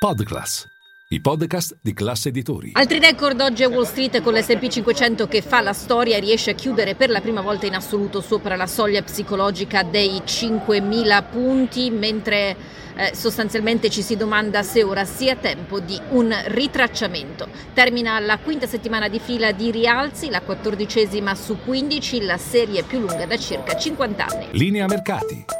Podclass, i podcast di classe editori. Altri record oggi a Wall Street con l'S&P 500 che fa la storia e riesce a chiudere per la prima volta in assoluto sopra la soglia psicologica dei 5.000 punti, mentre eh, sostanzialmente ci si domanda se ora sia tempo di un ritracciamento. Termina la quinta settimana di fila di rialzi, la quattordicesima su 15, la serie più lunga da circa 50 anni. Linea mercati.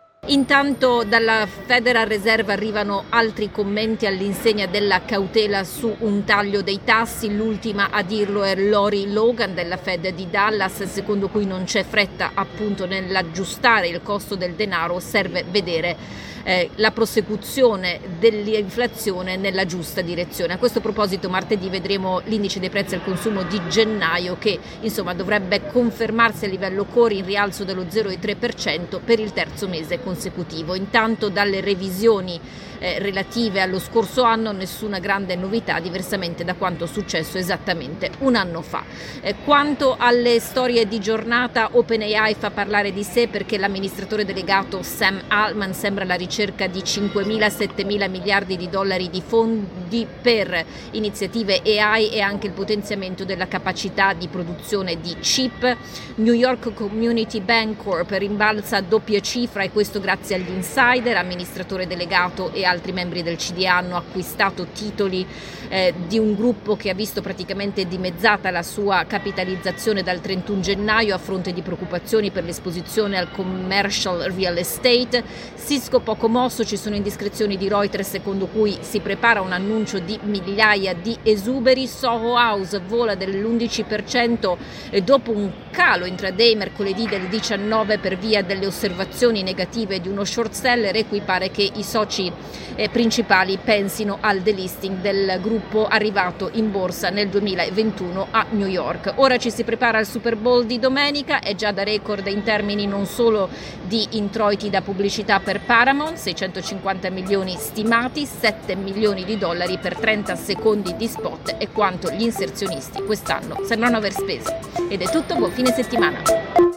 Intanto dalla Federal Reserve arrivano altri commenti all'insegna della cautela su un taglio dei tassi. L'ultima a dirlo è Lori Logan della Fed di Dallas, secondo cui non c'è fretta appunto nell'aggiustare il costo del denaro, serve vedere eh, la prosecuzione dell'inflazione nella giusta direzione. A questo proposito martedì vedremo l'indice dei prezzi al consumo di gennaio che insomma dovrebbe confermarsi a livello core in rialzo dello 0,3% per il terzo mese consecutivo. Intanto dalle revisioni eh, relative allo scorso anno nessuna grande novità diversamente da quanto successo esattamente un anno fa. Eh, quanto alle storie di giornata OpenAI fa parlare di sé perché l'amministratore delegato Sam Altman sembra alla ricerca di 5.000-7.000 miliardi di dollari di fondi per iniziative AI e anche il potenziamento della capacità di produzione di chip. New York Community Bank Corp rimbalza a doppia cifra e questo grazie agli insider, amministratore delegato e altri membri del CDA hanno acquistato titoli eh, di un gruppo che ha visto praticamente dimezzata la sua capitalizzazione dal 31 gennaio a fronte di preoccupazioni per l'esposizione al commercial real estate. Cisco poco mosso, ci sono indiscrezioni di Reuters secondo cui si prepara un annuncio di migliaia di esuberi. Soho House vola dell'11% e dopo un calo intraday mercoledì del 19 per via delle osservazioni negative di uno short seller e qui pare che i soci eh, principali pensino al delisting del gruppo arrivato in borsa nel 2021 a New York. Ora ci si prepara al Super Bowl di domenica, è già da record in termini non solo di introiti da pubblicità per Paramount, 650 milioni stimati, 7 milioni di dollari per 30 secondi di spot e quanto gli inserzionisti quest'anno sembrano aver speso. Ed è tutto, buon fine settimana.